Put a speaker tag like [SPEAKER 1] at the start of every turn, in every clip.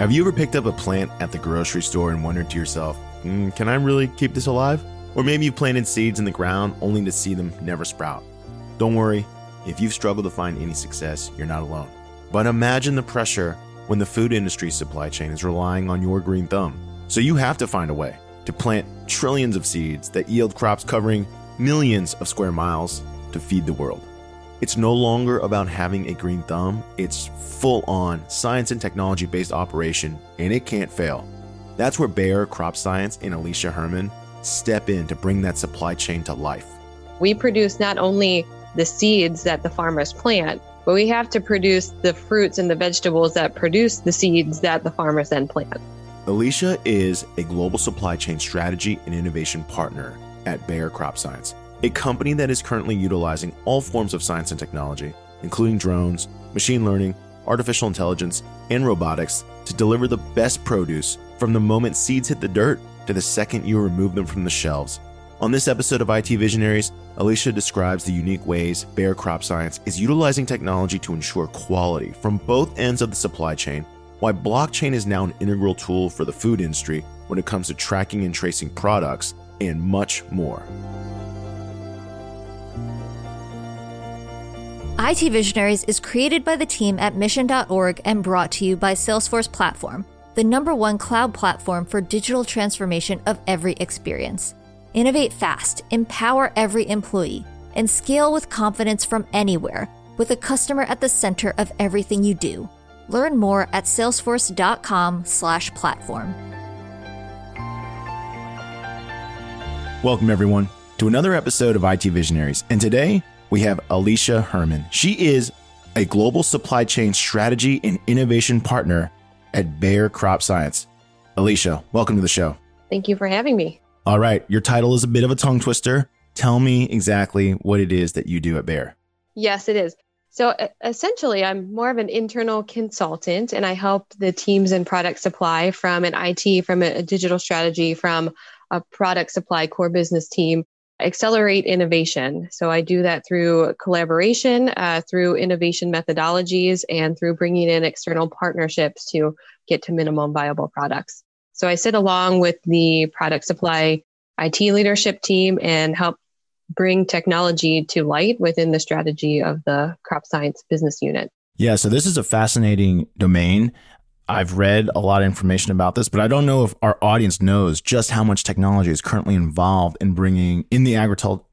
[SPEAKER 1] Have you ever picked up a plant at the grocery store and wondered to yourself, mm, can I really keep this alive? Or maybe you planted seeds in the ground only to see them never sprout. Don't worry, if you've struggled to find any success, you're not alone. But imagine the pressure when the food industry supply chain is relying on your green thumb. So you have to find a way to plant trillions of seeds that yield crops covering millions of square miles to feed the world. It's no longer about having a green thumb, it's full on science and technology based operation, and it can't fail. That's where Bayer Crop Science and Alicia Herman step in to bring that supply chain to life.
[SPEAKER 2] We produce not only the seeds that the farmers plant, but we have to produce the fruits and the vegetables that produce the seeds that the farmers then plant.
[SPEAKER 1] Alicia is a global supply chain strategy and innovation partner at Bayer Crop Science a company that is currently utilizing all forms of science and technology, including drones, machine learning, artificial intelligence, and robotics, to deliver the best produce from the moment seeds hit the dirt to the second you remove them from the shelves. On this episode of IT Visionaries, Alicia describes the unique ways Bayer Crop Science is utilizing technology to ensure quality from both ends of the supply chain, why blockchain is now an integral tool for the food industry when it comes to tracking and tracing products, and much more.
[SPEAKER 3] IT Visionaries is created by the team at mission.org and brought to you by Salesforce Platform, the number one cloud platform for digital transformation of every experience. Innovate fast, empower every employee, and scale with confidence from anywhere with a customer at the center of everything you do. Learn more at salesforce.com/platform.
[SPEAKER 1] Welcome everyone to another episode of IT Visionaries. And today we have Alicia Herman. She is a global supply chain strategy and innovation partner at Bayer Crop Science. Alicia, welcome to the show.
[SPEAKER 2] Thank you for having me.
[SPEAKER 1] All right, your title is a bit of a tongue twister. Tell me exactly what it is that you do at Bayer.
[SPEAKER 2] Yes, it is. So essentially, I'm more of an internal consultant and I help the teams in product supply from an IT, from a digital strategy, from a product supply core business team accelerate innovation. So I do that through collaboration, uh, through innovation methodologies, and through bringing in external partnerships to get to minimum viable products. So I sit along with the product supply IT leadership team and help bring technology to light within the strategy of the crop science business unit.
[SPEAKER 1] Yeah, so this is a fascinating domain. I've read a lot of information about this, but I don't know if our audience knows just how much technology is currently involved in bringing in the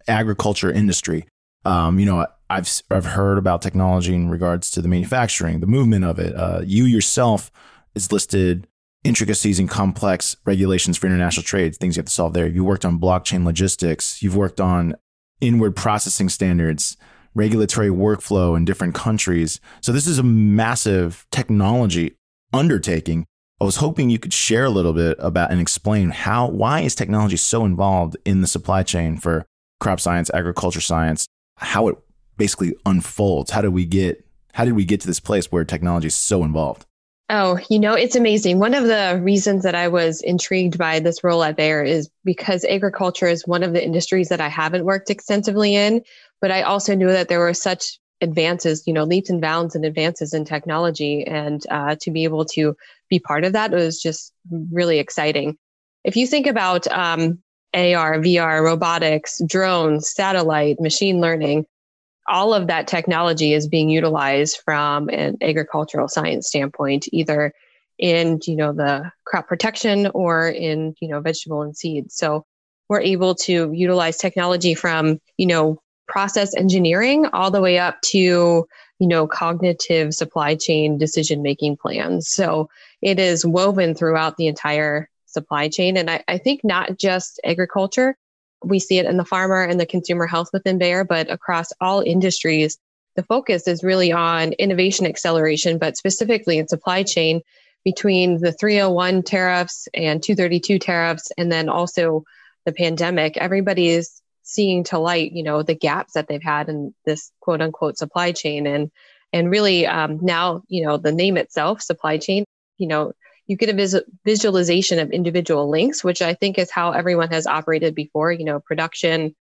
[SPEAKER 1] agriculture industry. Um, you know, I've I've heard about technology in regards to the manufacturing, the movement of it. Uh, you yourself is listed intricacies and complex regulations for international trade, things you have to solve there. You worked on blockchain logistics. You've worked on inward processing standards, regulatory workflow in different countries. So this is a massive technology undertaking. I was hoping you could share a little bit about and explain how why is technology so involved in the supply chain for crop science, agriculture science, how it basically unfolds. How did we get how did we get to this place where technology is so involved?
[SPEAKER 2] Oh, you know, it's amazing. One of the reasons that I was intrigued by this role at Bayer is because agriculture is one of the industries that I haven't worked extensively in, but I also knew that there were such advances, you know, leaps and bounds and advances in technology. And uh, to be able to be part of that was just really exciting. If you think about um, AR, VR, robotics, drones, satellite, machine learning, all of that technology is being utilized from an agricultural science standpoint, either in you know the crop protection or in you know vegetable and seeds. So we're able to utilize technology from you know process engineering all the way up to you know cognitive supply chain decision making plans. So it is woven throughout the entire supply chain. And I, I think not just agriculture we see it in the farmer and the consumer health within bayer but across all industries the focus is really on innovation acceleration but specifically in supply chain between the 301 tariffs and 232 tariffs and then also the pandemic. Everybody is seeing to light, you know, the gaps that they've had in this quote unquote supply chain. And, and really um, now, you know, the name itself, supply chain, you know, you get a vis- visualization of individual links, which I think is how everyone has operated before, you know, production,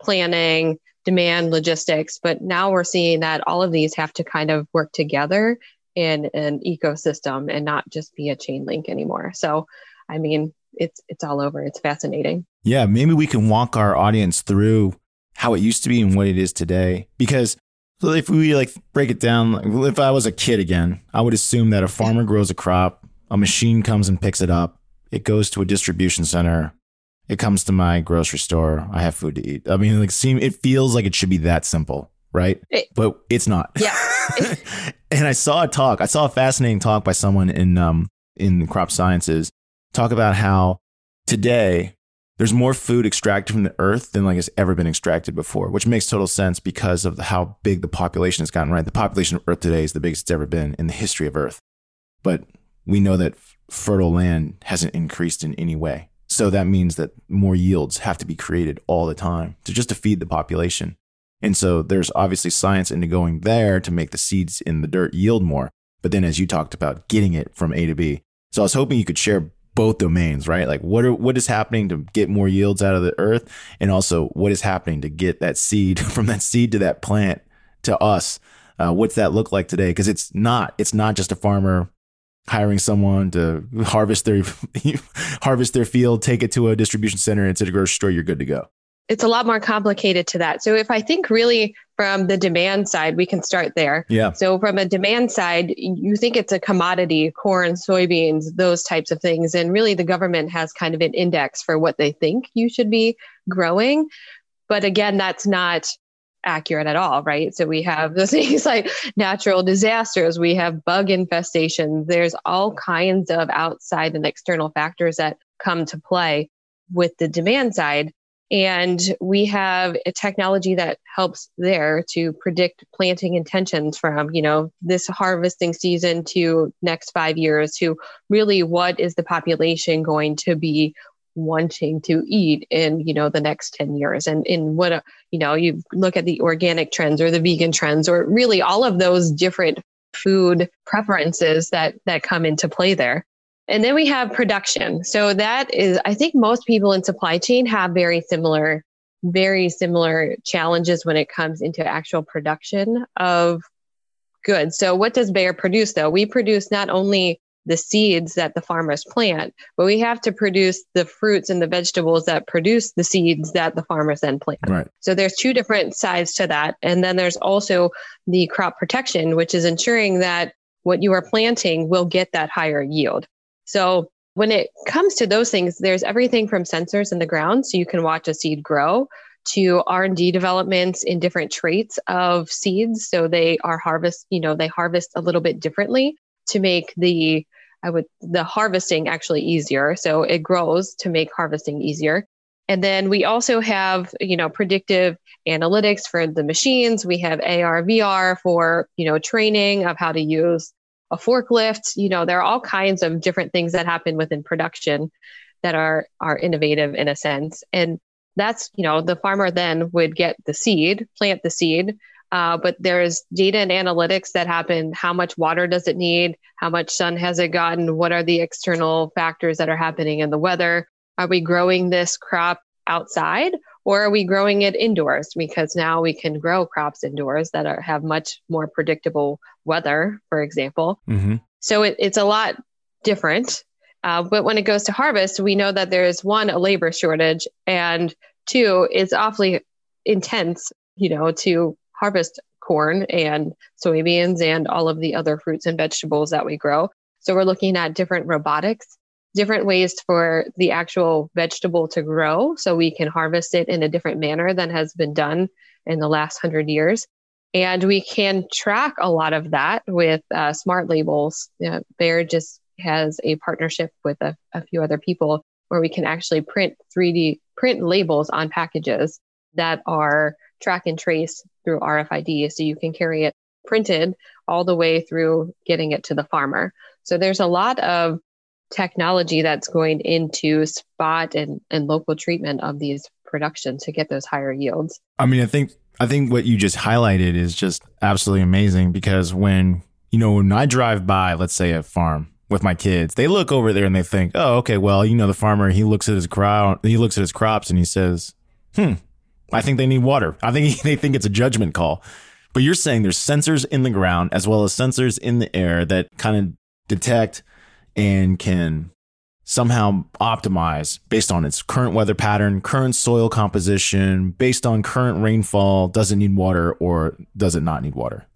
[SPEAKER 2] planning, demand, logistics. But now we're seeing that all of these have to kind of work together in an ecosystem and not just be a chain link anymore. So, I mean, it's it's all over. It's fascinating.
[SPEAKER 1] Yeah, maybe we can walk our audience through how it used to be and what it is today. Because if we like break it down, if I was a kid again, I would assume that a farmer grows a crop, a machine comes and picks it up, it goes to a distribution center, it comes to my grocery store, I have food to eat. I mean, like, seem it feels like it should be that simple, right? It, but it's not.
[SPEAKER 2] Yeah.
[SPEAKER 1] and I saw a talk. I saw a fascinating talk by someone in um in crop sciences talk about how today there's more food extracted from the earth than like has ever been extracted before, which makes total sense because of how big the population has gotten, right? The population of earth today is the biggest it's ever been in the history of earth. But we know that fertile land hasn't increased in any way. So that means that more yields have to be created all the time to just to feed the population. And so there's obviously science into going there to make the seeds in the dirt yield more. But then as you talked about getting it from A to B. So I was hoping you could share both domains, right? Like what are what is happening to get more yields out of the earth and also what is happening to get that seed from that seed to that plant to us. Uh, what's that look like today? Because it's not it's not just a farmer hiring someone to harvest their harvest their field, take it to a distribution center, and to the grocery store. You're good to go
[SPEAKER 2] it's a lot more complicated to that. So if I think really from the demand side, we can start there.
[SPEAKER 1] Yeah.
[SPEAKER 2] So from a demand side, you think it's a commodity, corn, soybeans, those types of things. And really the government has kind of an index for what they think you should be growing. But again, that's not accurate at all, right? So we have the things like natural disasters, we have bug infestations, there's all kinds of outside and external factors that come to play with the demand side. And we have a technology that helps there to predict planting intentions from, you know, this harvesting season to next five years to really what is the population going to be wanting to eat in you know the next 10 years. And in what uh, you know you look at the organic trends or the vegan trends or really all of those different food preferences that that come into play there and then we have production. So that is, I think most people in supply chain have very similar, very similar challenges when it comes into actual production of goods. So what does Bayer produce though? We produce not only the seeds that the farmers plant, but we have to produce the fruits and the vegetables that produce the seeds that the farmers then plant.
[SPEAKER 1] Right.
[SPEAKER 2] So there's two different sides to that. And then there's also the crop protection, which is ensuring that what you are planting will get that higher yield. So when it comes to those things, there's everything from sensors in the ground, so you can watch a seed grow, to R&D developments in different traits of seeds. So they are harvest, you know, they harvest a little bit differently to make the I would the harvesting actually easier. So it grows to make harvesting easier. And then we also have, you know, predictive analytics for the machines. We have AR, VR for, you know, training of how to use a forklift. You know, there are all kinds of different things that happen within production that are are innovative in a sense. And that's, you know, the farmer then would get the seed, plant the seed. Uh, but there's data and analytics that happen. How much water does it need? How much sun has it gotten? What are the external factors that are happening in the weather? Are we growing this crop outside or are we growing it indoors? Because now we can grow crops indoors that are, have much more predictable weather, for example. Mm-hmm. So it, it's a lot different. Uh, but when it goes to harvest, we know that there is one, a labor shortage, and two, it's awfully intense, you know, to harvest corn and soybeans and all of the other fruits and vegetables that we grow. So we're looking at different robotics different ways for the actual vegetable to grow so we can harvest it in a different manner than has been done in the last hundred years. And we can track a lot of that with uh, smart labels. Uh, Bayer just has a partnership with a, a few other people where we can actually print 3D print labels on packages that are track and trace through RFID. So you can carry it printed all the way through getting it to the farmer. So there's a lot of technology that's going into spot and, and local treatment of these production to get those higher yields.
[SPEAKER 1] I mean, I think I think what you just highlighted is just absolutely amazing because when you know when I drive by, let's say a farm with my kids, they look over there and they think, "Oh, okay, well, you know, the farmer he looks at his crop, he looks at his crops and he says, "Hmm, I think they need water." I think they think it's a judgment call But you're saying there's sensors in the ground as well as sensors in the air that kind of detect and can somehow optimize based on its current weather pattern, current soil composition, based on current rainfall, does it need water or does it not need water?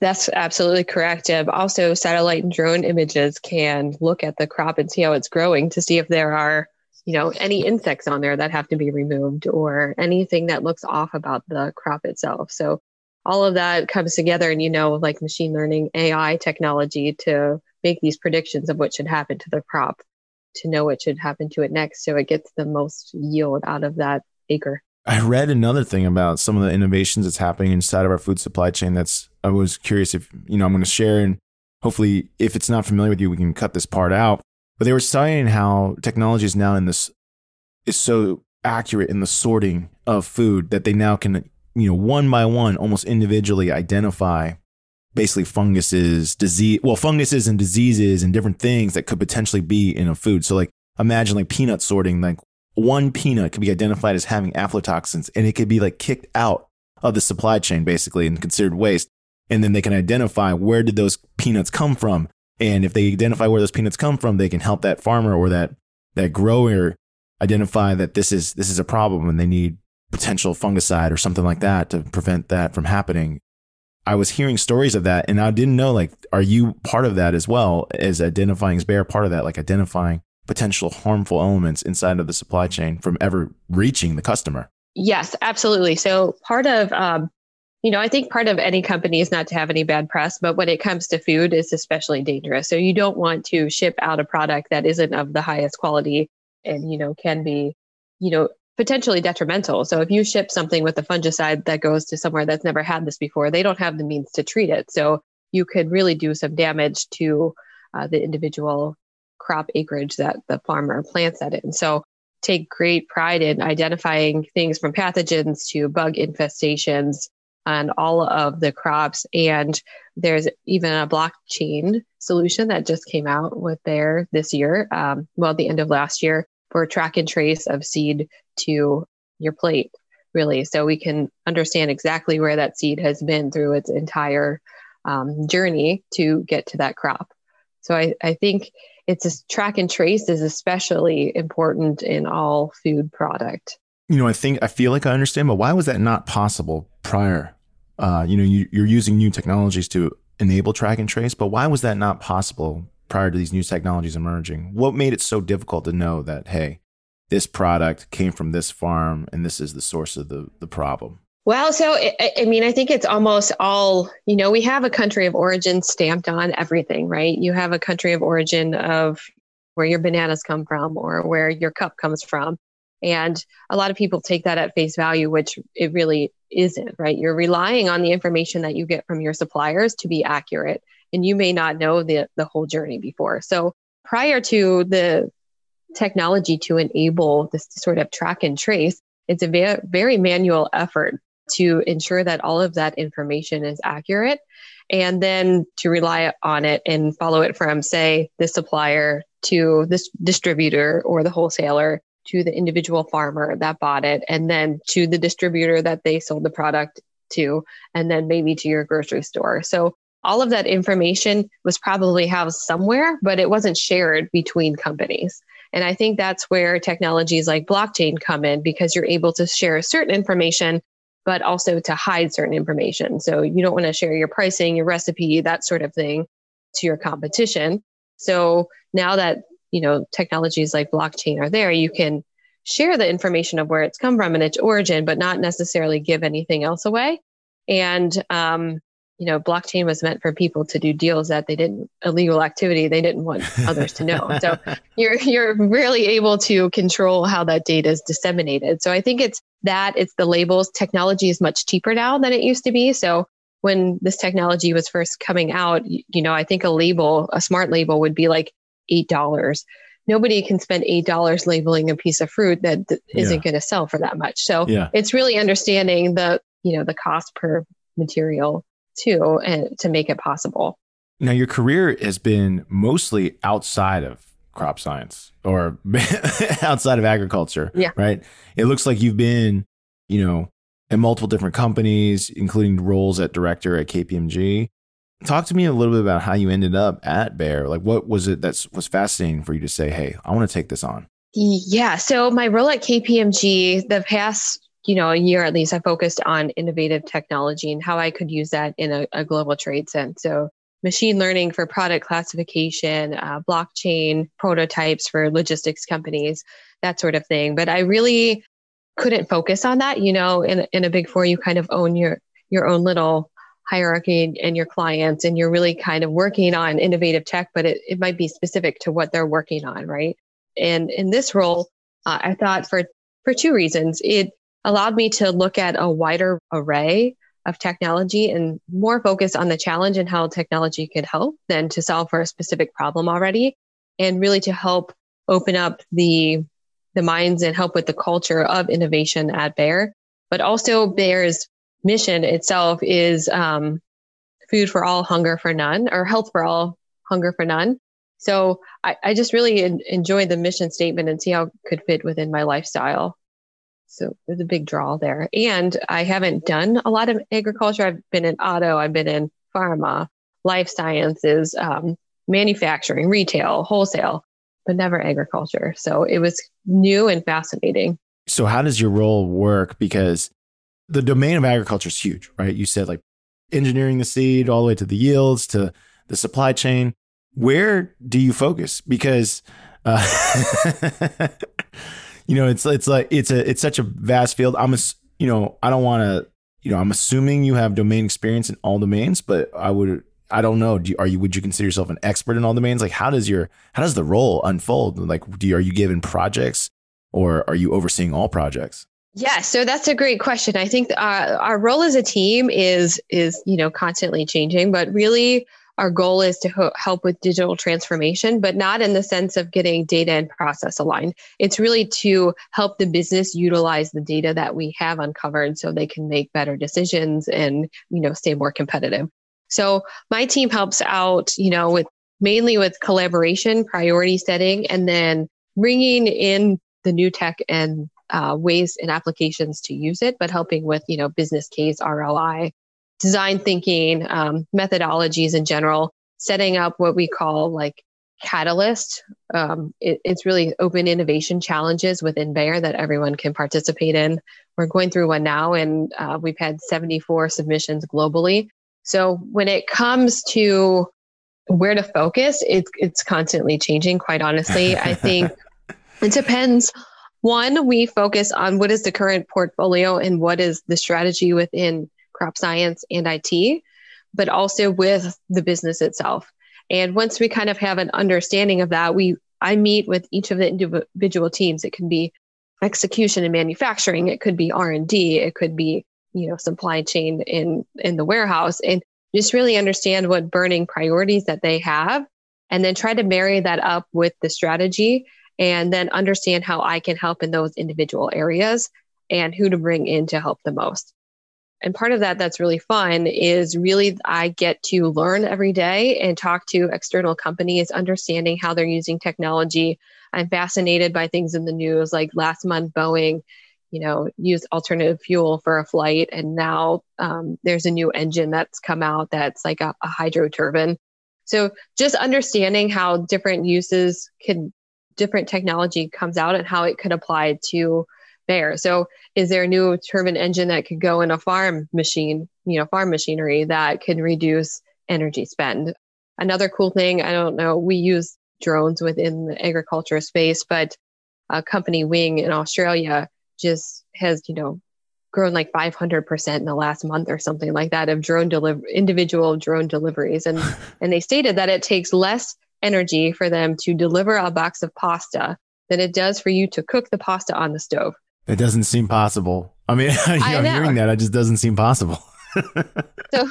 [SPEAKER 2] That's absolutely correct. Also, satellite and drone images can look at the crop and see how it's growing to see if there are, you know, any insects on there that have to be removed or anything that looks off about the crop itself. So all of that comes together and you know like machine learning ai technology to make these predictions of what should happen to the crop to know what should happen to it next so it gets the most yield out of that acre.
[SPEAKER 1] I read another thing about some of the innovations that's happening inside of our food supply chain that's i was curious if you know i'm going to share and hopefully if it's not familiar with you we can cut this part out. But they were saying how technology is now in this is so accurate in the sorting of food that they now can you know, one by one, almost individually identify basically funguses, disease, well, funguses and diseases and different things that could potentially be in a food. So, like, imagine like peanut sorting, like one peanut could be identified as having aflatoxins and it could be like kicked out of the supply chain basically and considered waste. And then they can identify where did those peanuts come from. And if they identify where those peanuts come from, they can help that farmer or that, that grower identify that this is, this is a problem and they need potential fungicide or something like that to prevent that from happening. I was hearing stories of that and I didn't know like are you part of that as well as identifying is Bayer part of that like identifying potential harmful elements inside of the supply chain from ever reaching the customer?
[SPEAKER 2] Yes, absolutely. So part of um, you know, I think part of any company is not to have any bad press, but when it comes to food, it's especially dangerous. So you don't want to ship out a product that isn't of the highest quality and, you know, can be, you know, potentially detrimental. So if you ship something with a fungicide that goes to somewhere that's never had this before, they don't have the means to treat it. So you could really do some damage to uh, the individual crop acreage that the farmer plants that in. So take great pride in identifying things from pathogens to bug infestations on all of the crops. And there's even a blockchain solution that just came out with Bayer this year, um, well, the end of last year, for track and trace of seed to your plate, really. So we can understand exactly where that seed has been through its entire um, journey to get to that crop. So I, I think it's a track and trace is especially important in all food product.
[SPEAKER 1] You know, I think I feel like I understand, but why was that not possible prior? Uh, you know, you, you're using new technologies to enable track and trace, but why was that not possible prior to these new technologies emerging? What made it so difficult to know that, hey, this product came from this farm and this is the source of the, the problem?
[SPEAKER 2] Well, so I, I mean, I think it's almost all, you know, we have a country of origin stamped on everything, right? You have a country of origin of where your bananas come from or where your cup comes from. And a lot of people take that at face value, which it really isn't, right? You're relying on the information that you get from your suppliers to be accurate and you may not know the, the whole journey before. So prior to the technology to enable this sort of track and trace, it's a very, very manual effort to ensure that all of that information is accurate and then to rely on it and follow it from say the supplier to this distributor or the wholesaler to the individual farmer that bought it and then to the distributor that they sold the product to and then maybe to your grocery store so all of that information was probably housed somewhere, but it wasn't shared between companies. And I think that's where technologies like blockchain come in because you're able to share certain information, but also to hide certain information. So you don't want to share your pricing, your recipe, that sort of thing to your competition. So now that, you know, technologies like blockchain are there, you can share the information of where it's come from and its origin, but not necessarily give anything else away. And um, you know, blockchain was meant for people to do deals that they didn't illegal activity they didn't want others to know. So you're you're really able to control how that data is disseminated. So I think it's that it's the labels. Technology is much cheaper now than it used to be. So when this technology was first coming out, you know, I think a label, a smart label would be like eight dollars. Nobody can spend eight dollars labeling a piece of fruit that isn't yeah. going to sell for that much. So yeah. it's really understanding the you know the cost per material too and to make it possible.
[SPEAKER 1] Now your career has been mostly outside of crop science or outside of agriculture.
[SPEAKER 2] Yeah.
[SPEAKER 1] Right. It looks like you've been, you know, in multiple different companies, including roles at director at KPMG. Talk to me a little bit about how you ended up at Bayer. Like, what was it that was fascinating for you to say, hey, I want to take this on?
[SPEAKER 2] Yeah. So, my role at KPMG, the past you know a year at least i focused on innovative technology and how i could use that in a, a global trade sense. So machine learning for product classification uh, blockchain prototypes for logistics companies that sort of thing. But i really couldn't focus on that you know in, in a big four you kind of own your your own little hierarchy and your clients and you're really kind of working on innovative tech but it, it might be specific to what they're working on right? And in this role uh, i thought for for two reasons. It allowed me to look at a wider array of technology and more focus on the challenge and how technology could help than to solve for a specific problem already and really to help open up the the minds and help with the culture of innovation at Bayer but also Bayer's mission itself is um, food for all, hunger for none, or health for all, hunger for none. So I, I just really en- enjoyed the mission statement and see how it could fit within my lifestyle. So there's a big draw there. And I haven't done a lot of agriculture. I've been in auto, I've been in pharma, life sciences, um, manufacturing, retail, wholesale, but never agriculture. So it was new and fascinating.
[SPEAKER 1] So, how does your role work? Because the domain of agriculture is huge, right? You said like engineering the seed all the way to the yields to the supply chain. Where do you focus? Because uh, you know, it's it's like it's a it's such a vast field. I'm a, you know, I don't want to, you know, I'm assuming you have domain experience in all domains, but I would I don't know. Do you, are you would you consider yourself an expert in all domains? Like how does your how does the role unfold? Like do you, are you given projects or are you overseeing all projects?
[SPEAKER 2] Yeah, so that's a great question. I think uh, our role as a team is is you know constantly changing, but really our goal is to ho- help with digital transformation, but not in the sense of getting data and process aligned. It's really to help the business utilize the data that we have uncovered so they can make better decisions and you know stay more competitive. So my team helps out, you know, with mainly with collaboration, priority setting, and then bringing in the new tech and uh, ways and applications to use it, but helping with you know business case ROI, design thinking, um, methodologies in general, setting up what we call like catalyst. Um, it, it's really open innovation challenges within Bayer that everyone can participate in. We're going through one now, and uh, we've had 74 submissions globally. So when it comes to where to focus, it's it's constantly changing. Quite honestly, I think it depends one, we focus on what is the current portfolio and what is the strategy within crop science and IT, but also with the business itself. And once we kind of have an understanding of that, we I meet with each of the individual teams. It can be execution and manufacturing, it could be R&D, it could be, you know, supply chain in in the warehouse and just really understand what burning priorities that they have and then try to marry that up with the strategy and then understand how I can help in those individual areas and who to bring in to help the most. And part of that that's really fun is really I get to learn every day and talk to external companies, understanding how they're using technology. I'm fascinated by things in the news, like last month, Boeing, you know, used alternative fuel for a flight, and now um, there's a new engine that's come out that's like a, a hydro turbine. So just understanding how different uses can different technology comes out and how it could apply to Bayer. So is there a new turbine engine that could go in a farm machine, you know, farm machinery that can reduce energy spend? Another cool thing, I don't know, we use drones within the agriculture space, but a company Wing in Australia just has, you know, grown like 500% in the last month or something like that of drone deliver individual drone deliveries and and they stated that it takes less energy for them to deliver a box of pasta than it does for you to cook the pasta on the stove.
[SPEAKER 1] It doesn't seem possible. I mean, I know. hearing that, it just doesn't seem possible.
[SPEAKER 2] so,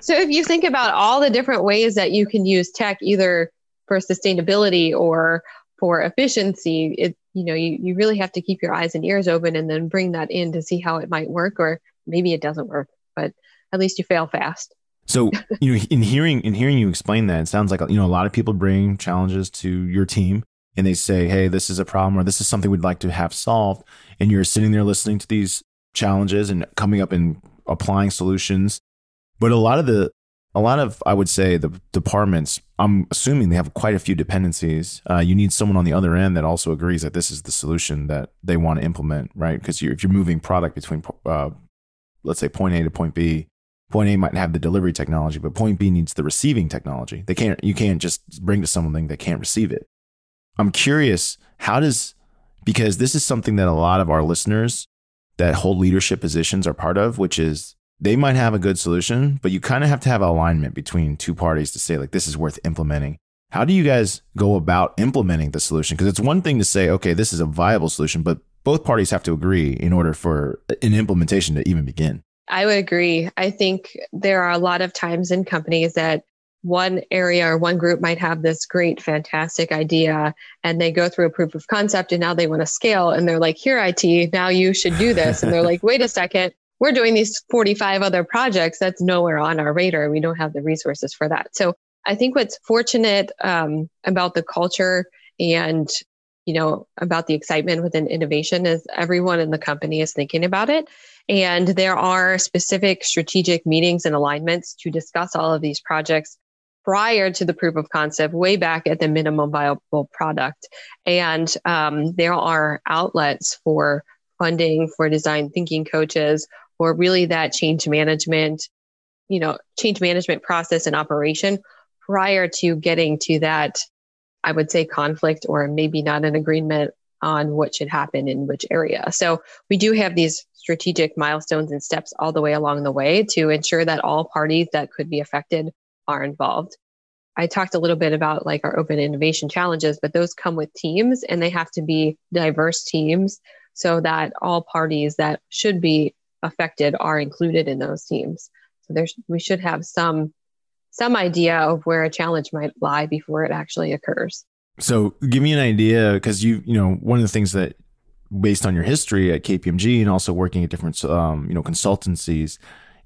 [SPEAKER 2] so if you think about all the different ways that you can use tech, either for sustainability or for efficiency, it you know you, you really have to keep your eyes and ears open and then bring that in to see how it might work, or maybe it doesn't work, but at least you fail fast.
[SPEAKER 1] So, you know, in hearing in hearing you explain that, it sounds like you know a lot of people bring challenges to your team and they say, "Hey, this is a problem or this is something we'd like to have solved." And you're sitting there listening to these challenges and coming up and applying solutions. But a lot of the a lot of I would say the departments. I'm assuming they have quite a few dependencies. Uh, you need someone on the other end that also agrees that this is the solution that they want to implement, right? Because if you're moving product between, uh, let's say, point A to point B, point A might have the delivery technology, but point B needs the receiving technology. They can't. You can't just bring to something that can't receive it. I'm curious. How does because this is something that a lot of our listeners that hold leadership positions are part of, which is they might have a good solution, but you kind of have to have alignment between two parties to say, like, this is worth implementing. How do you guys go about implementing the solution? Because it's one thing to say, okay, this is a viable solution, but both parties have to agree in order for an implementation to even begin.
[SPEAKER 2] I would agree. I think there are a lot of times in companies that one area or one group might have this great, fantastic idea, and they go through a proof of concept and now they want to scale. And they're like, here, IT, now you should do this. And they're like, wait a second, we're doing these 45 other projects. That's nowhere on our radar. We don't have the resources for that. So I think what's fortunate um, about the culture and you know about the excitement within innovation is everyone in the company is thinking about it and there are specific strategic meetings and alignments to discuss all of these projects prior to the proof of concept, way back at the minimum viable product. And um, there are outlets for funding for design thinking coaches or really that change management, you know, change management process and operation prior to getting to that, I would say conflict or maybe not an agreement on what should happen in which area. So we do have these strategic milestones and steps all the way along the way to ensure that all parties that could be affected are involved. I talked a little bit about like our open innovation challenges, but those come with teams and they have to be diverse teams so that all parties that should be affected are included in those teams. So there's we should have some some idea of where a challenge might lie before it actually occurs.
[SPEAKER 1] So give me an idea because you you know one of the things that based on your history at KPMG and also working at different um, you know consultancies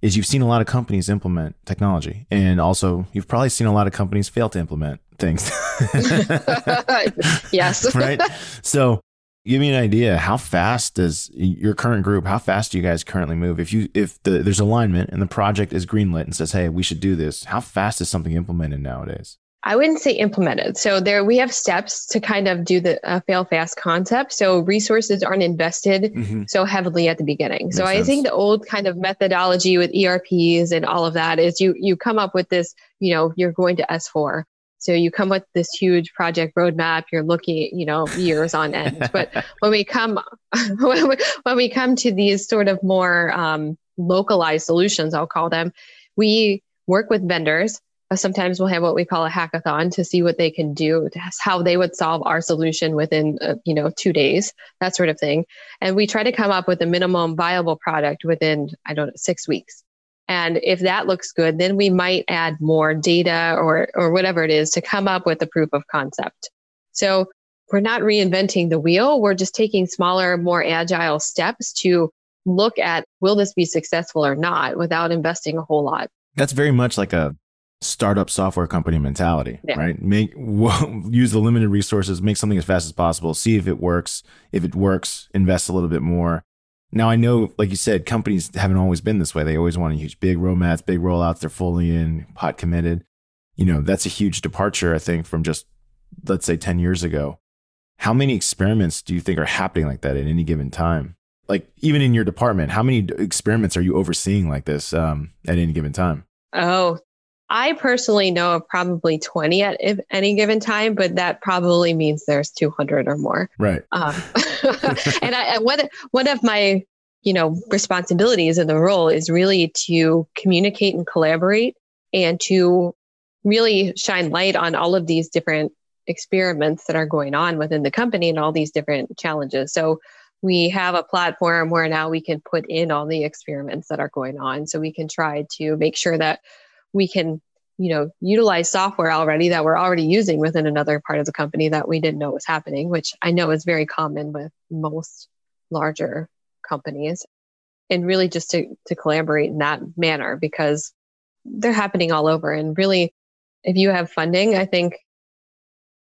[SPEAKER 1] is you've seen a lot of companies implement technology and also you've probably seen a lot of companies fail to implement things.
[SPEAKER 2] yes.
[SPEAKER 1] right. So give me an idea how fast does your current group how fast do you guys currently move if you if the, there's alignment and the project is greenlit and says hey we should do this how fast is something implemented nowadays
[SPEAKER 2] I wouldn't say implemented. So there we have steps to kind of do the uh, fail fast concept. So resources aren't invested mm-hmm. so heavily at the beginning. Makes so I sense. think the old kind of methodology with ERPs and all of that is you you come up with this, you know, you're going to S4. So you come with this huge project roadmap. You're looking, you know, years on end. But when we come when we, when we come to these sort of more um, localized solutions, I'll call them, we work with vendors sometimes we'll have what we call a hackathon to see what they can do how they would solve our solution within uh, you know two days that sort of thing. And we try to come up with a minimum viable product within i don't know six weeks. And if that looks good then we might add more data or or whatever it is to come up with a proof of concept. So we're not reinventing the wheel. We're just taking smaller more agile steps to look at will this be successful or not without investing a whole lot?
[SPEAKER 1] That's very much like a startup software company mentality, yeah. right? Make use the limited resources, make something as fast as possible, see if it works. If it works, invest a little bit more. Now I know, like you said, companies haven't always been this way. They always want to use big roadmaps, big rollouts. They're fully in, pot committed. You know, that's a huge departure, I think, from just let's say ten years ago. How many experiments do you think are happening like that at any given time? Like even in your department, how many experiments are you overseeing like this um, at any given time?
[SPEAKER 2] Oh, I personally know of probably 20 at any given time, but that probably means there's 200 or more.
[SPEAKER 1] Right. Um,
[SPEAKER 2] and I, one, one of my, you know, responsibilities in the role is really to communicate and collaborate and to really shine light on all of these different experiments that are going on within the company and all these different challenges. So we have a platform where now we can put in all the experiments that are going on. So we can try to make sure that we can you know utilize software already that we're already using within another part of the company that we didn't know was happening which i know is very common with most larger companies. And really just to, to collaborate in that manner because they're happening all over. And really if you have funding i think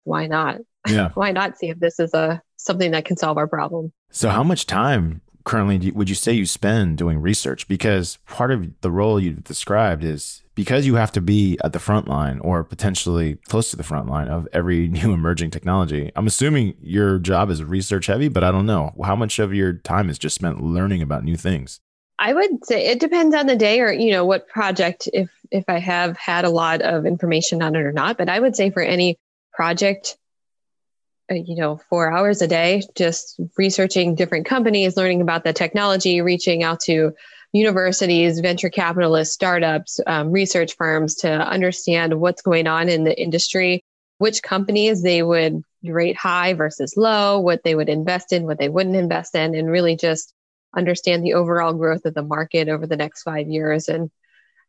[SPEAKER 2] why not?
[SPEAKER 1] Yeah.
[SPEAKER 2] Why not see if this is a something that can solve our problem?
[SPEAKER 1] So how much time currently would you say you spend doing research? Because part of the role you described is because you have to be at the front line or potentially close to the front line of every new emerging technology. I'm assuming your job is research heavy, but I don't know. How much of your time is just spent learning about new things?
[SPEAKER 2] I would say it depends on the day or you know what project if if I have had a lot of information on it or not, but I would say for any project you know, four hours a day, just researching different companies, learning about the technology, reaching out to universities, venture capitalists, startups, um, research firms to understand what's going on in the industry, which companies they would rate high versus low, what they would invest in, what they wouldn't invest in, and really just understand the overall growth of the market over the next five years and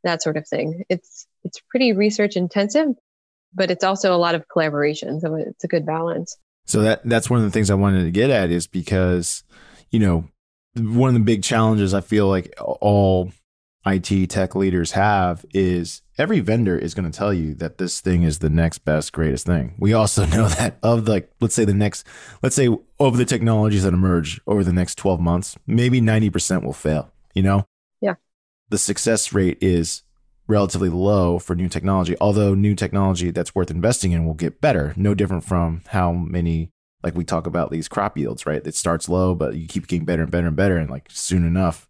[SPEAKER 2] that sort of thing. It's it's pretty research intensive, but it's also a lot of collaboration. So it's a good balance.
[SPEAKER 1] So that that's one of the things I wanted to get at is because, you know, one of the big challenges I feel like all IT tech leaders have is every vendor is going to tell you that this thing is the next best, greatest thing. We also know that of like, let's say the next, let's say of the technologies that emerge over the next 12 months, maybe 90% will fail, you know?
[SPEAKER 2] Yeah.
[SPEAKER 1] The success rate is relatively low for new technology, although new technology that's worth investing in will get better. No different from how many, like we talk about these crop yields, right? It starts low, but you keep getting better and better and better. And like soon enough,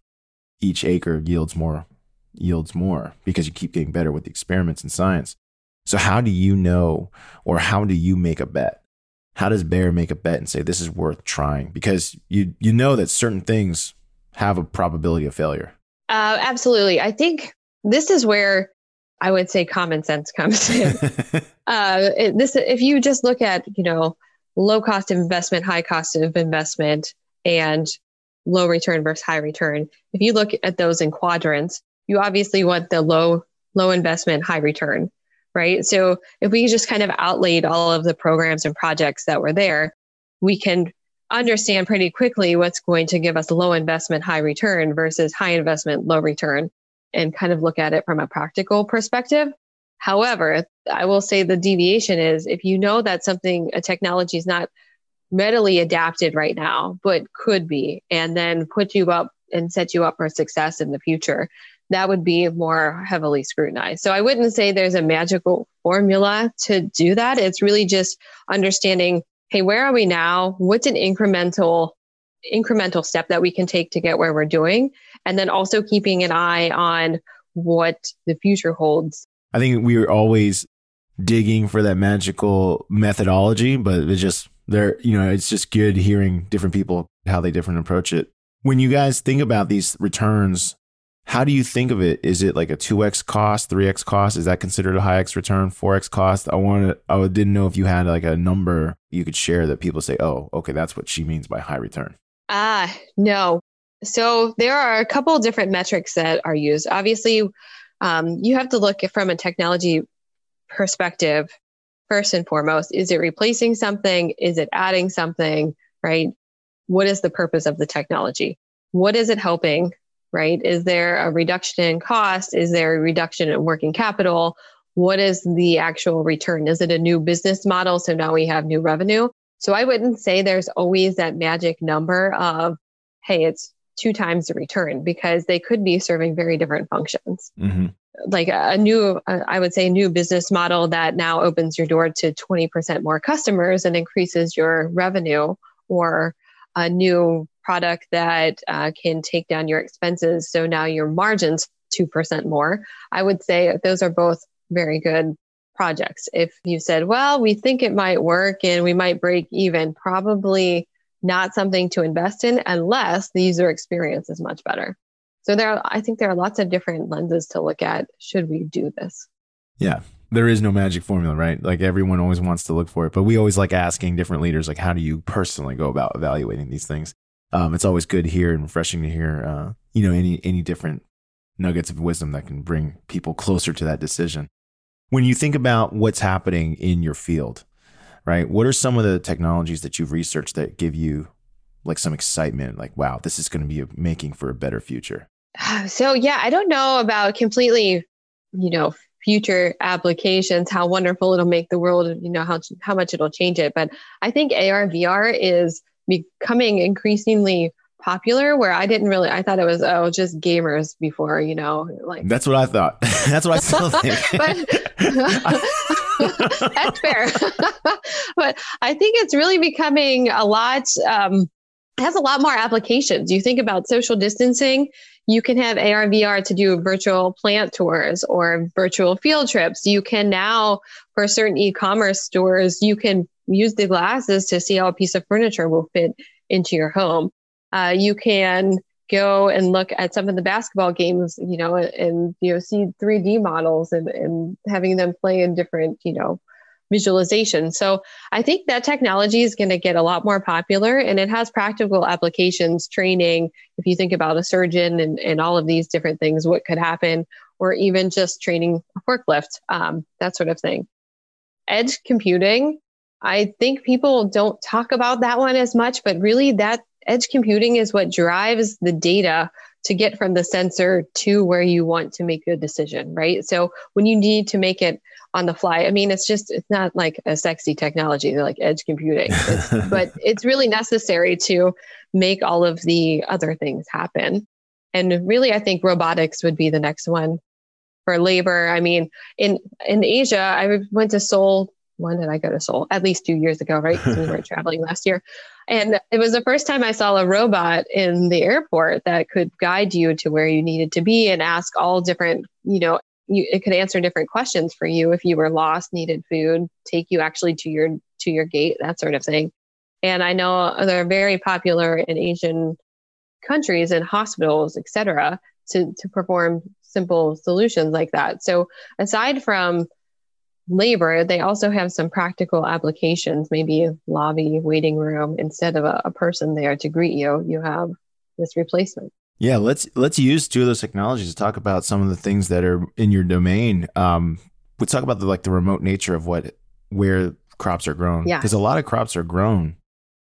[SPEAKER 1] each acre yields more, yields more because you keep getting better with the experiments in science. So, how do you know, or how do you make a bet? How does Bayer make a bet and say this is worth trying? Because you you know that certain things have a probability of failure.
[SPEAKER 2] Uh, absolutely. I think this is where I would say common sense comes in. uh, this, if you just look at, you know, low cost of investment, high cost of investment, and low return versus high return, if you look at those in quadrants, you obviously want the low, low investment, high return, right? So if we just kind of outlaid all of the programs and projects that were there, we can understand pretty quickly what's going to give us low investment, high return versus high investment, low return and kind of look at it from a practical perspective. However, I will say the deviation is if you know that something, a technology is not readily adapted right now, but could be, and then put you up and set you up for success in the future, that would be more heavily scrutinized. So I wouldn't say there's a magical formula to do that. It's really just understanding, hey, where are we now? What's an incremental incremental step that we can take to get where we're doing and then also keeping an eye on what the future holds.
[SPEAKER 1] I think we are always digging for that magical methodology but it's just there you know it's just good hearing different people how they different approach it. When you guys think about these returns how do you think of it? Is it like a 2x cost 3x cost? Is that considered a high x return 4x cost? I wanted i didn't know if you had like a number you could share that people say oh okay that's what she means by high return
[SPEAKER 2] Ah, no. So there are a couple different metrics that are used. Obviously, um, you have to look from a technology perspective first and foremost. Is it replacing something? Is it adding something? Right? What is the purpose of the technology? What is it helping? Right? Is there a reduction in cost? Is there a reduction in working capital? What is the actual return? Is it a new business model? So now we have new revenue. So I wouldn't say there's always that magic number of, hey, it's two times the return because they could be serving very different functions. Mm-hmm. Like a new, I would say, new business model that now opens your door to 20% more customers and increases your revenue, or a new product that uh, can take down your expenses. So now your margins 2% more. I would say those are both very good projects. If you said, well, we think it might work and we might break even, probably not something to invest in unless the user experience is much better. So there are, I think there are lots of different lenses to look at. Should we do this?
[SPEAKER 1] Yeah. There is no magic formula, right? Like everyone always wants to look for it, but we always like asking different leaders, like, how do you personally go about evaluating these things? Um, it's always good here and refreshing to hear, uh, you know, any any different nuggets of wisdom that can bring people closer to that decision. When you think about what's happening in your field, right? What are some of the technologies that you've researched that give you like some excitement? Like, wow, this is going to be making for a better future.
[SPEAKER 2] So, yeah, I don't know about completely, you know, future applications, how wonderful it'll make the world, you know, how, how much it'll change it. But I think AR, VR is becoming increasingly popular where I didn't really I thought it was oh just gamers before, you know, like
[SPEAKER 1] That's what I thought. That's what I still think.
[SPEAKER 2] That's fair. but I think it's really becoming a lot um has a lot more applications. You think about social distancing, you can have AR VR to do virtual plant tours or virtual field trips. You can now, for certain e commerce stores, you can use the glasses to see how a piece of furniture will fit into your home. Uh, you can go and look at some of the basketball games, you know, and, you know, see 3D models and, and having them play in different, you know, visualization. So I think that technology is going to get a lot more popular and it has practical applications, training. If you think about a surgeon and, and all of these different things, what could happen, or even just training a forklift, um, that sort of thing. Edge computing, I think people don't talk about that one as much, but really that edge computing is what drives the data to get from the sensor to where you want to make a decision, right? So when you need to make it on the fly, I mean, it's just, it's not like a sexy technology, They're like edge computing, it's, but it's really necessary to make all of the other things happen. And really, I think robotics would be the next one for labor. I mean, in, in Asia, I went to Seoul. When did I go to Seoul? At least two years ago, right? Because we weren't traveling last year. And it was the first time I saw a robot in the airport that could guide you to where you needed to be and ask all different, you know, you, it could answer different questions for you if you were lost, needed food, take you actually to your to your gate, that sort of thing. And I know they're very popular in Asian countries and hospitals, et cetera, to, to perform simple solutions like that. So aside from labor, they also have some practical applications, maybe lobby, waiting room, instead of a, a person there to greet you, you have this replacement.
[SPEAKER 1] Yeah, let's let's use two of those technologies to talk about some of the things that are in your domain. Um, we talk about the like the remote nature of what where crops are grown.
[SPEAKER 2] Yeah,
[SPEAKER 1] because a lot of crops are grown,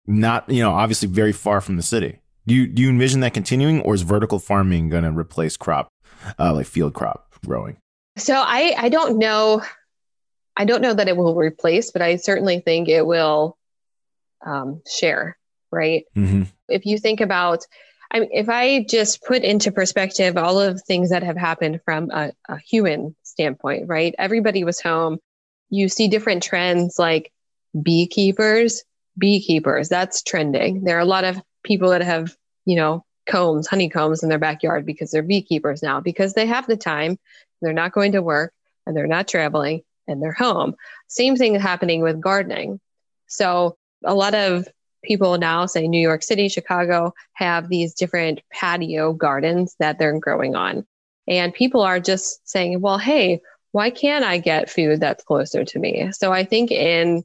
[SPEAKER 1] not you know obviously very far from the city. Do you do you envision that continuing, or is vertical farming going to replace crop, uh, like field crop growing?
[SPEAKER 2] So I I don't know I don't know that it will replace, but I certainly think it will um, share, right?
[SPEAKER 1] Mm-hmm.
[SPEAKER 2] If you think about, I mean, if I just put into perspective all of the things that have happened from a, a human standpoint, right? Everybody was home. You see different trends like beekeepers, beekeepers, that's trending. There are a lot of people that have, you know, combs, honeycombs in their backyard because they're beekeepers now because they have the time. They're not going to work and they're not traveling in their home. Same thing is happening with gardening. So a lot of people now say New York City, Chicago have these different patio gardens that they're growing on. And people are just saying, well, hey, why can't I get food that's closer to me? So I think in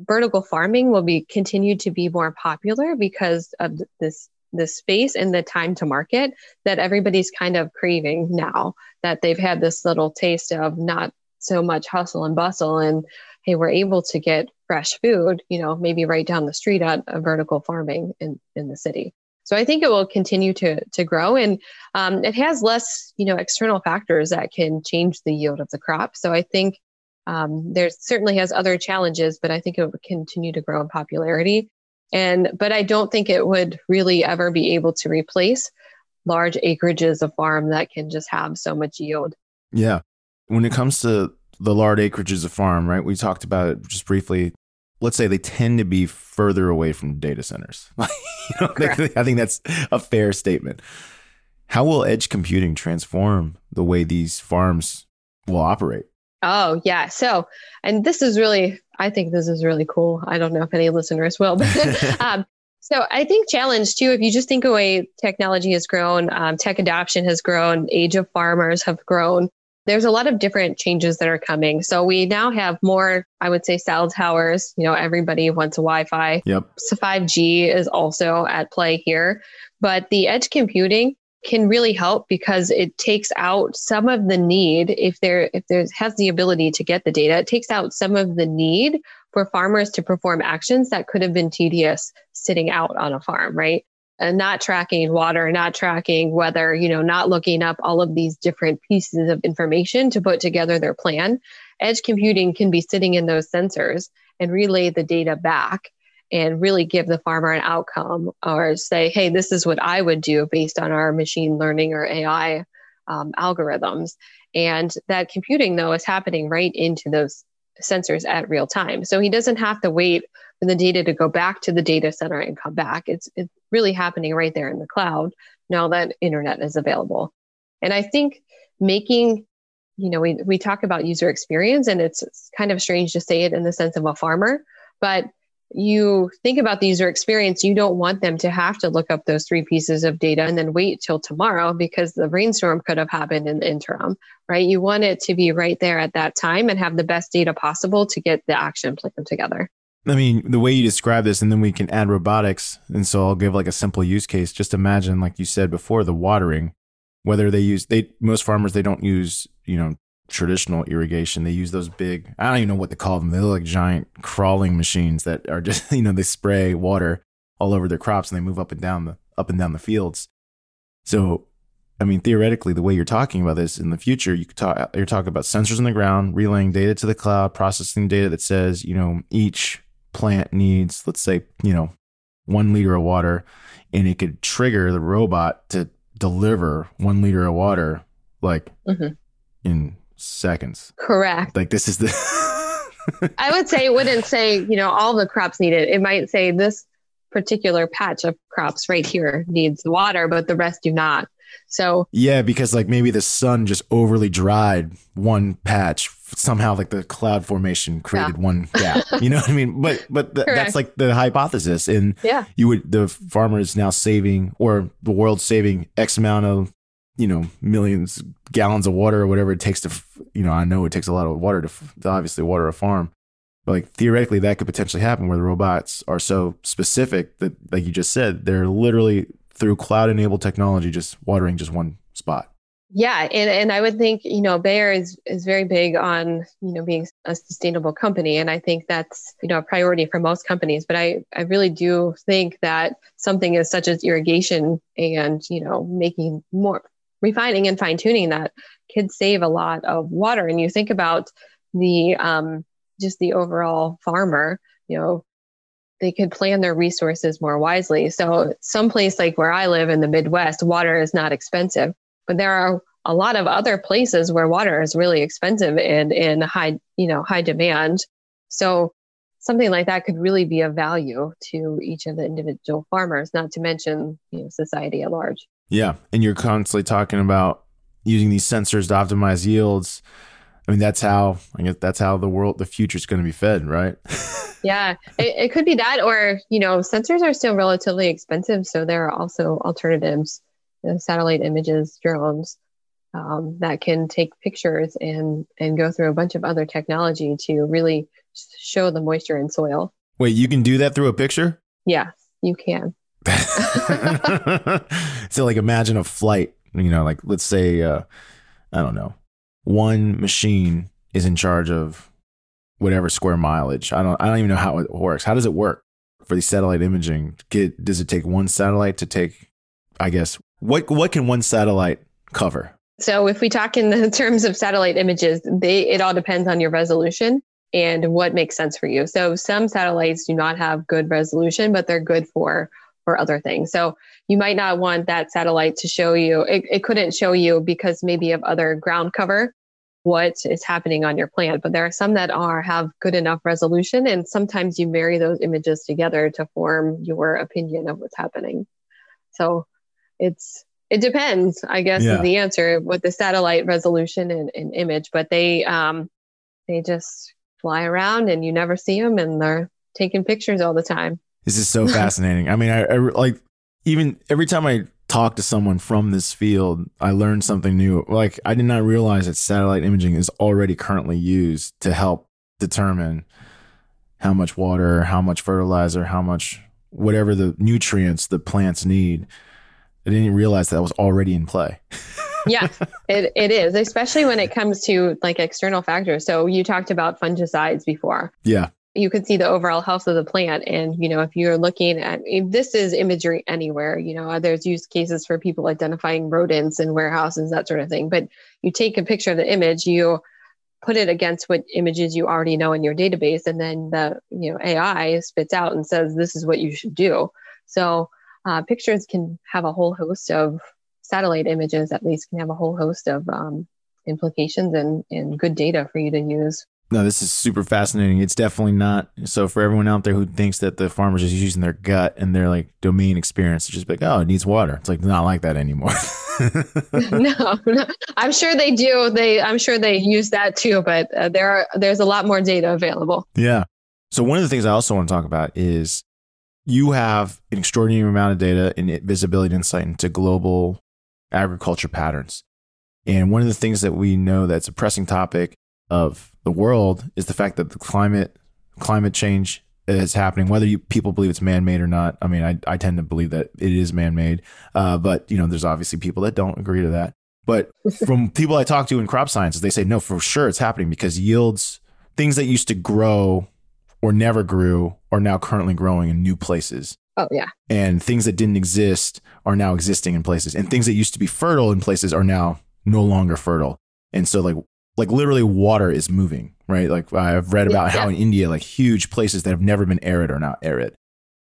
[SPEAKER 2] vertical farming will be continued to be more popular because of this the space and the time to market that everybody's kind of craving now that they've had this little taste of not so much hustle and bustle and hey we're able to get fresh food you know maybe right down the street at a vertical farming in in the city. So i think it will continue to to grow and um, it has less you know external factors that can change the yield of the crop. So i think um, there certainly has other challenges but i think it will continue to grow in popularity. And but i don't think it would really ever be able to replace large acreages of farm that can just have so much yield.
[SPEAKER 1] Yeah when it comes to the large acreages of farm, right? We talked about it just briefly. Let's say they tend to be further away from data centers. you know, I think that's a fair statement. How will edge computing transform the way these farms will operate?
[SPEAKER 2] Oh, yeah. So, and this is really, I think this is really cool. I don't know if any listeners will, but um, so I think challenge too, if you just think away technology has grown, um, tech adoption has grown, age of farmers have grown there's a lot of different changes that are coming. So we now have more, I would say, cell towers. You know, everybody wants a Wi-Fi.
[SPEAKER 1] Yep.
[SPEAKER 2] So 5G is also at play here, but the edge computing can really help because it takes out some of the need if there if there has the ability to get the data it takes out some of the need for farmers to perform actions that could have been tedious sitting out on a farm right and not tracking water, not tracking weather, you know, not looking up all of these different pieces of information to put together their plan. Edge computing can be sitting in those sensors and relay the data back and really give the farmer an outcome or say, hey, this is what I would do based on our machine learning or AI um, algorithms. And that computing, though, is happening right into those sensors at real time. So he doesn't have to wait for the data to go back to the data center and come back. It's, it's really happening right there in the cloud now that internet is available. And I think making, you know, we, we talk about user experience and it's, kind of strange to say it in the sense of a farmer, but you think about the user experience, you don't want them to have to look up those three pieces of data and then wait till tomorrow because the rainstorm could have happened in the interim, right? You want it to be right there at that time and have the best data possible to get the action plan together.
[SPEAKER 1] I mean, the way you describe this, and then we can add robotics. And so I'll give like a simple use case. Just imagine, like you said before, the watering, whether they use, they, most farmers, they don't use, you know, traditional irrigation. They use those big, I don't even know what to call them. They look like giant crawling machines that are just, you know, they spray water all over their crops and they move up and down the up and down the fields. So, I mean, theoretically, the way you're talking about this in the future, you talk, you're talking about sensors on the ground, relaying data to the cloud, processing data that says, you know, each plant needs, let's say, you know, one liter of water, and it could trigger the robot to deliver one liter of water like mm-hmm. in seconds.
[SPEAKER 2] Correct.
[SPEAKER 1] Like this is the.
[SPEAKER 2] I would say it wouldn't say, you know, all the crops need it. It might say this particular patch of crops right here needs water, but the rest do not. So
[SPEAKER 1] yeah, because like maybe the sun just overly dried one patch. Somehow, like the cloud formation created yeah. one gap. You know what I mean? But but th- that's like the hypothesis, and
[SPEAKER 2] yeah,
[SPEAKER 1] you would the farmer is now saving, or the world saving X amount of you know millions gallons of water or whatever it takes to you know i know it takes a lot of water to, to, obviously water a farm but like theoretically that could potentially happen where the robots are so specific that like you just said they're literally through cloud enabled technology just watering just one spot
[SPEAKER 2] yeah and, and i would think you know bayer is is very big on you know being a sustainable company and i think that's you know a priority for most companies but i i really do think that something as such as irrigation and you know making more refining and fine tuning that could save a lot of water. And you think about the um, just the overall farmer, you know, they could plan their resources more wisely. So, someplace like where I live in the Midwest, water is not expensive, but there are a lot of other places where water is really expensive and in high, you know, high demand. So, something like that could really be of value to each of the individual farmers, not to mention you know, society at large.
[SPEAKER 1] Yeah. And you're constantly talking about using these sensors to optimize yields. I mean, that's how I guess that's how the world, the future is going to be fed, right?
[SPEAKER 2] yeah, it, it, could be that, or you know, sensors are still relatively expensive, so there are also alternatives, you know, satellite images, drones um, that can take pictures and and go through a bunch of other technology to really show the moisture in soil.
[SPEAKER 1] Wait, you can do that through a picture?
[SPEAKER 2] Yes, you can.
[SPEAKER 1] so like imagine a flight, you know, like let's say uh I don't know. One machine is in charge of whatever square mileage. I don't I don't even know how it works. How does it work for the satellite imaging? Get, does it take one satellite to take I guess what what can one satellite cover?
[SPEAKER 2] So if we talk in the terms of satellite images, they it all depends on your resolution and what makes sense for you. So some satellites do not have good resolution, but they're good for for other things. So you might not want that satellite to show you, it, it couldn't show you because maybe of other ground cover what is happening on your plant. But there are some that are have good enough resolution. And sometimes you marry those images together to form your opinion of what's happening. So it's it depends, I guess, yeah. is the answer with the satellite resolution and, and image. But they um they just fly around and you never see them and they're taking pictures all the time.
[SPEAKER 1] This is so fascinating. I mean, I, I like even every time I talk to someone from this field, I learn something new. Like I did not realize that satellite imaging is already currently used to help determine how much water, how much fertilizer, how much whatever the nutrients the plants need. I didn't realize that was already in play.
[SPEAKER 2] yeah, it, it is, especially when it comes to like external factors. So you talked about fungicides before.
[SPEAKER 1] Yeah
[SPEAKER 2] you can see the overall health of the plant. And, you know, if you're looking at if this is imagery anywhere, you know, there's use cases for people identifying rodents in warehouses, that sort of thing. But you take a picture of the image, you put it against what images you already know in your database and then the you know ai spits out and says this is what you should do so uh, pictures can have a whole host of satellite images at least can have a whole host of um, implications and, and good data for you to use
[SPEAKER 1] no, this is super fascinating. It's definitely not. So for everyone out there who thinks that the farmer's just using their gut and their like domain experience, it's just like, oh, it needs water. It's like not like that anymore.
[SPEAKER 2] no, no, I'm sure they do. They, I'm sure they use that too. But uh, there are there's a lot more data available.
[SPEAKER 1] Yeah. So one of the things I also want to talk about is you have an extraordinary amount of data and visibility and insight into global agriculture patterns. And one of the things that we know that's a pressing topic of the world is the fact that the climate climate change is happening, whether you people believe it's man made or not. I mean, I, I tend to believe that it is man made, uh, but you know, there's obviously people that don't agree to that. But from people I talk to in crop sciences, they say no, for sure it's happening because yields, things that used to grow or never grew, are now currently growing in new places.
[SPEAKER 2] Oh yeah,
[SPEAKER 1] and things that didn't exist are now existing in places, and things that used to be fertile in places are now no longer fertile. And so, like like literally water is moving, right? Like I've read about yeah. how in India, like huge places that have never been arid are now arid.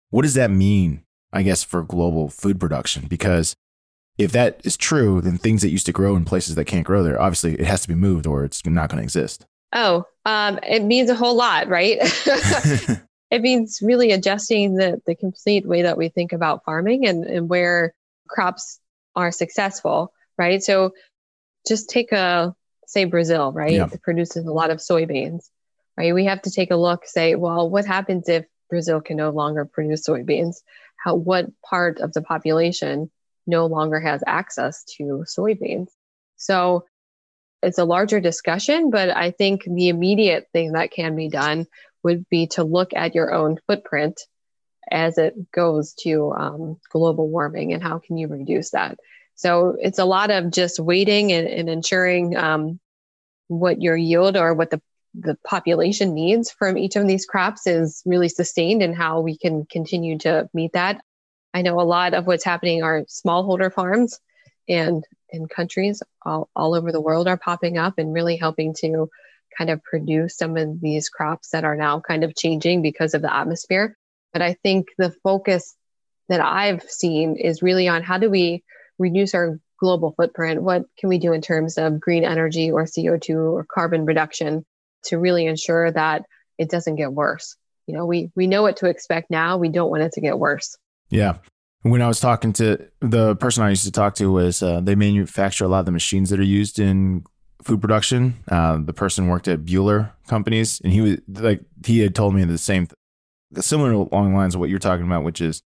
[SPEAKER 1] What does that mean, I guess, for global food production? Because if that is true, then things that used to grow in places that can't grow there, obviously it has to be moved or it's not going to exist.
[SPEAKER 2] Oh, um, it means a whole lot, right? it means really adjusting the, the complete way that we think about farming and, and where crops are successful, right? So just take a say Brazil, right? Yeah. It produces a lot of soybeans, right? We have to take a look, say, well, what happens if Brazil can no longer produce soybeans? How what part of the population no longer has access to soybeans? So it's a larger discussion, but I think the immediate thing that can be done would be to look at your own footprint as it goes to um, global warming and how can you reduce that so it's a lot of just waiting and, and ensuring um, what your yield or what the the population needs from each of these crops is really sustained and how we can continue to meet that. I know a lot of what's happening are smallholder farms and in countries all, all over the world are popping up and really helping to kind of produce some of these crops that are now kind of changing because of the atmosphere. But I think the focus that I've seen is really on how do we reduce our global footprint? What can we do in terms of green energy or CO2 or carbon reduction to really ensure that it doesn't get worse? You know, we, we know what to expect now. We don't want it to get worse.
[SPEAKER 1] Yeah. When I was talking to the person I used to talk to was uh, they manufacture a lot of the machines that are used in food production. Uh, the person worked at Bühler companies and he was like, he had told me the same, similar along the lines of what you're talking about, which is,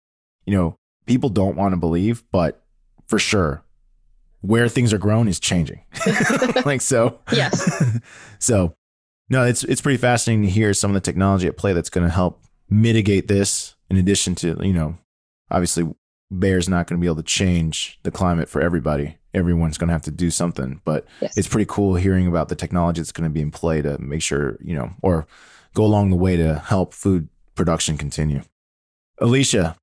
[SPEAKER 1] you know, people don't want to believe, but for sure where things are grown is changing. like so.
[SPEAKER 2] Yes.
[SPEAKER 1] so no, it's it's pretty fascinating to hear some of the technology at play that's going to help mitigate this. In addition to you know, obviously, Bayer's not going to be able to change the climate for everybody. Everyone's going to have to do something. But yes. it's pretty cool hearing about the technology that's going to be in play to make sure you know, or go along the way to help food production continue. Alicia,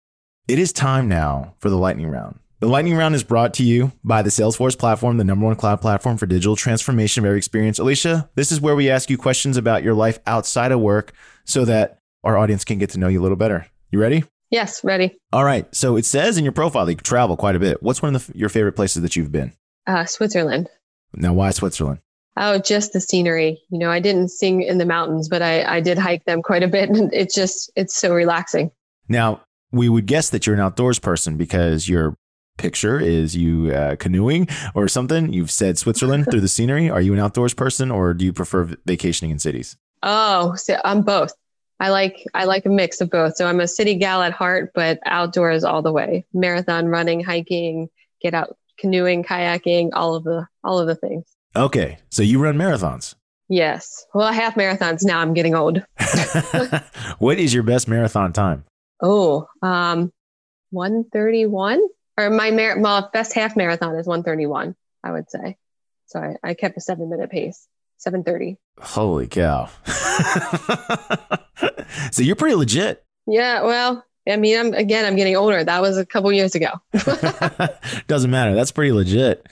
[SPEAKER 1] it is time now for the lightning round. The lightning round is brought to you by the Salesforce platform, the number one cloud platform for digital transformation of every experience. Alicia, this is where we ask you questions about your life outside of work so that our audience can get to know you a little better. You ready?
[SPEAKER 2] Yes, ready.
[SPEAKER 1] All right. So it says in your profile that you travel quite a bit. What's one of the, your favorite places that you've been?
[SPEAKER 2] Uh, Switzerland.
[SPEAKER 1] Now, why Switzerland?
[SPEAKER 2] Oh, just the scenery. You know, I didn't sing in the mountains, but I, I did hike them quite a bit. And it's just, it's so relaxing.
[SPEAKER 1] Now, we would guess that you're an outdoors person because you're picture is you uh, canoeing or something. You've said Switzerland through the scenery. Are you an outdoors person or do you prefer vacationing in cities?
[SPEAKER 2] Oh, so I'm both. I like I like a mix of both. So I'm a city gal at heart, but outdoors all the way. Marathon running, hiking, get out canoeing, kayaking, all of the all of the things.
[SPEAKER 1] Okay. So you run marathons.
[SPEAKER 2] Yes. Well, half marathons now. I'm getting old.
[SPEAKER 1] what is your best marathon time?
[SPEAKER 2] Oh, um 131 or my mar- well, best half marathon is 131, I would say. So I, I kept a seven minute pace, 730.
[SPEAKER 1] Holy cow. so you're pretty legit.
[SPEAKER 2] Yeah. Well, I mean, I'm again, I'm getting older. That was a couple years ago.
[SPEAKER 1] Doesn't matter. That's pretty legit.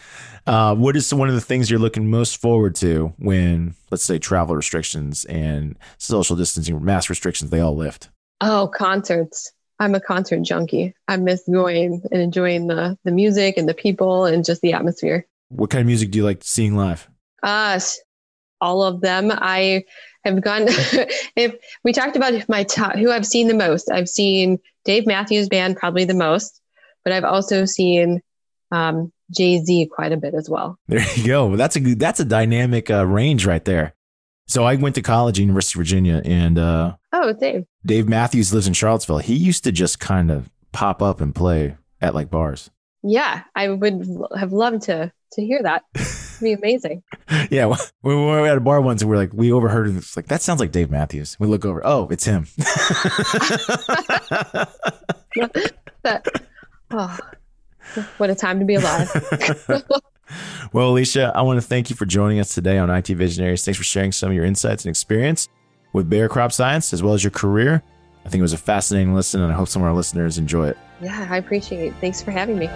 [SPEAKER 1] Uh, what is one of the things you're looking most forward to when, let's say, travel restrictions and social distancing, mass restrictions, they all lift?
[SPEAKER 2] Oh, concerts. I'm a concert junkie. I miss going and enjoying the the music and the people and just the atmosphere.
[SPEAKER 1] What kind of music do you like seeing live?
[SPEAKER 2] Uh, all of them. I have gone. if we talked about my top, who I've seen the most, I've seen Dave Matthews Band probably the most, but I've also seen um, Jay Z quite a bit as well.
[SPEAKER 1] There you go. That's a that's a dynamic uh, range right there. So I went to college, University of Virginia, and uh,
[SPEAKER 2] oh, Dave.
[SPEAKER 1] Dave Matthews lives in Charlottesville. He used to just kind of pop up and play at like bars.
[SPEAKER 2] Yeah, I would have loved to to hear that. Be amazing.
[SPEAKER 1] yeah, we were at a bar once and we are like, we overheard it. It's like that sounds like Dave Matthews. We look over. Oh, it's him.
[SPEAKER 2] that, oh, what a time to be alive.
[SPEAKER 1] well, Alicia, I want to thank you for joining us today on IT Visionaries. Thanks for sharing some of your insights and experience with Bayer Crop Science as well as your career. I think it was a fascinating listen, and I hope some of our listeners enjoy it.
[SPEAKER 2] Yeah, I appreciate it. Thanks for having me.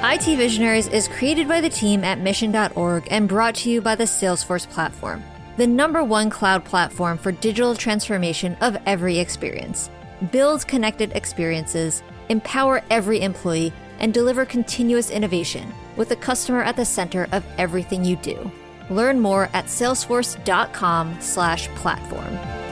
[SPEAKER 3] IT Visionaries is created by the team at mission.org and brought to you by the Salesforce platform, the number one cloud platform for digital transformation of every experience. Build connected experiences, empower every employee, and deliver continuous innovation with the customer at the center of everything you do. Learn more at salesforce.com/platform.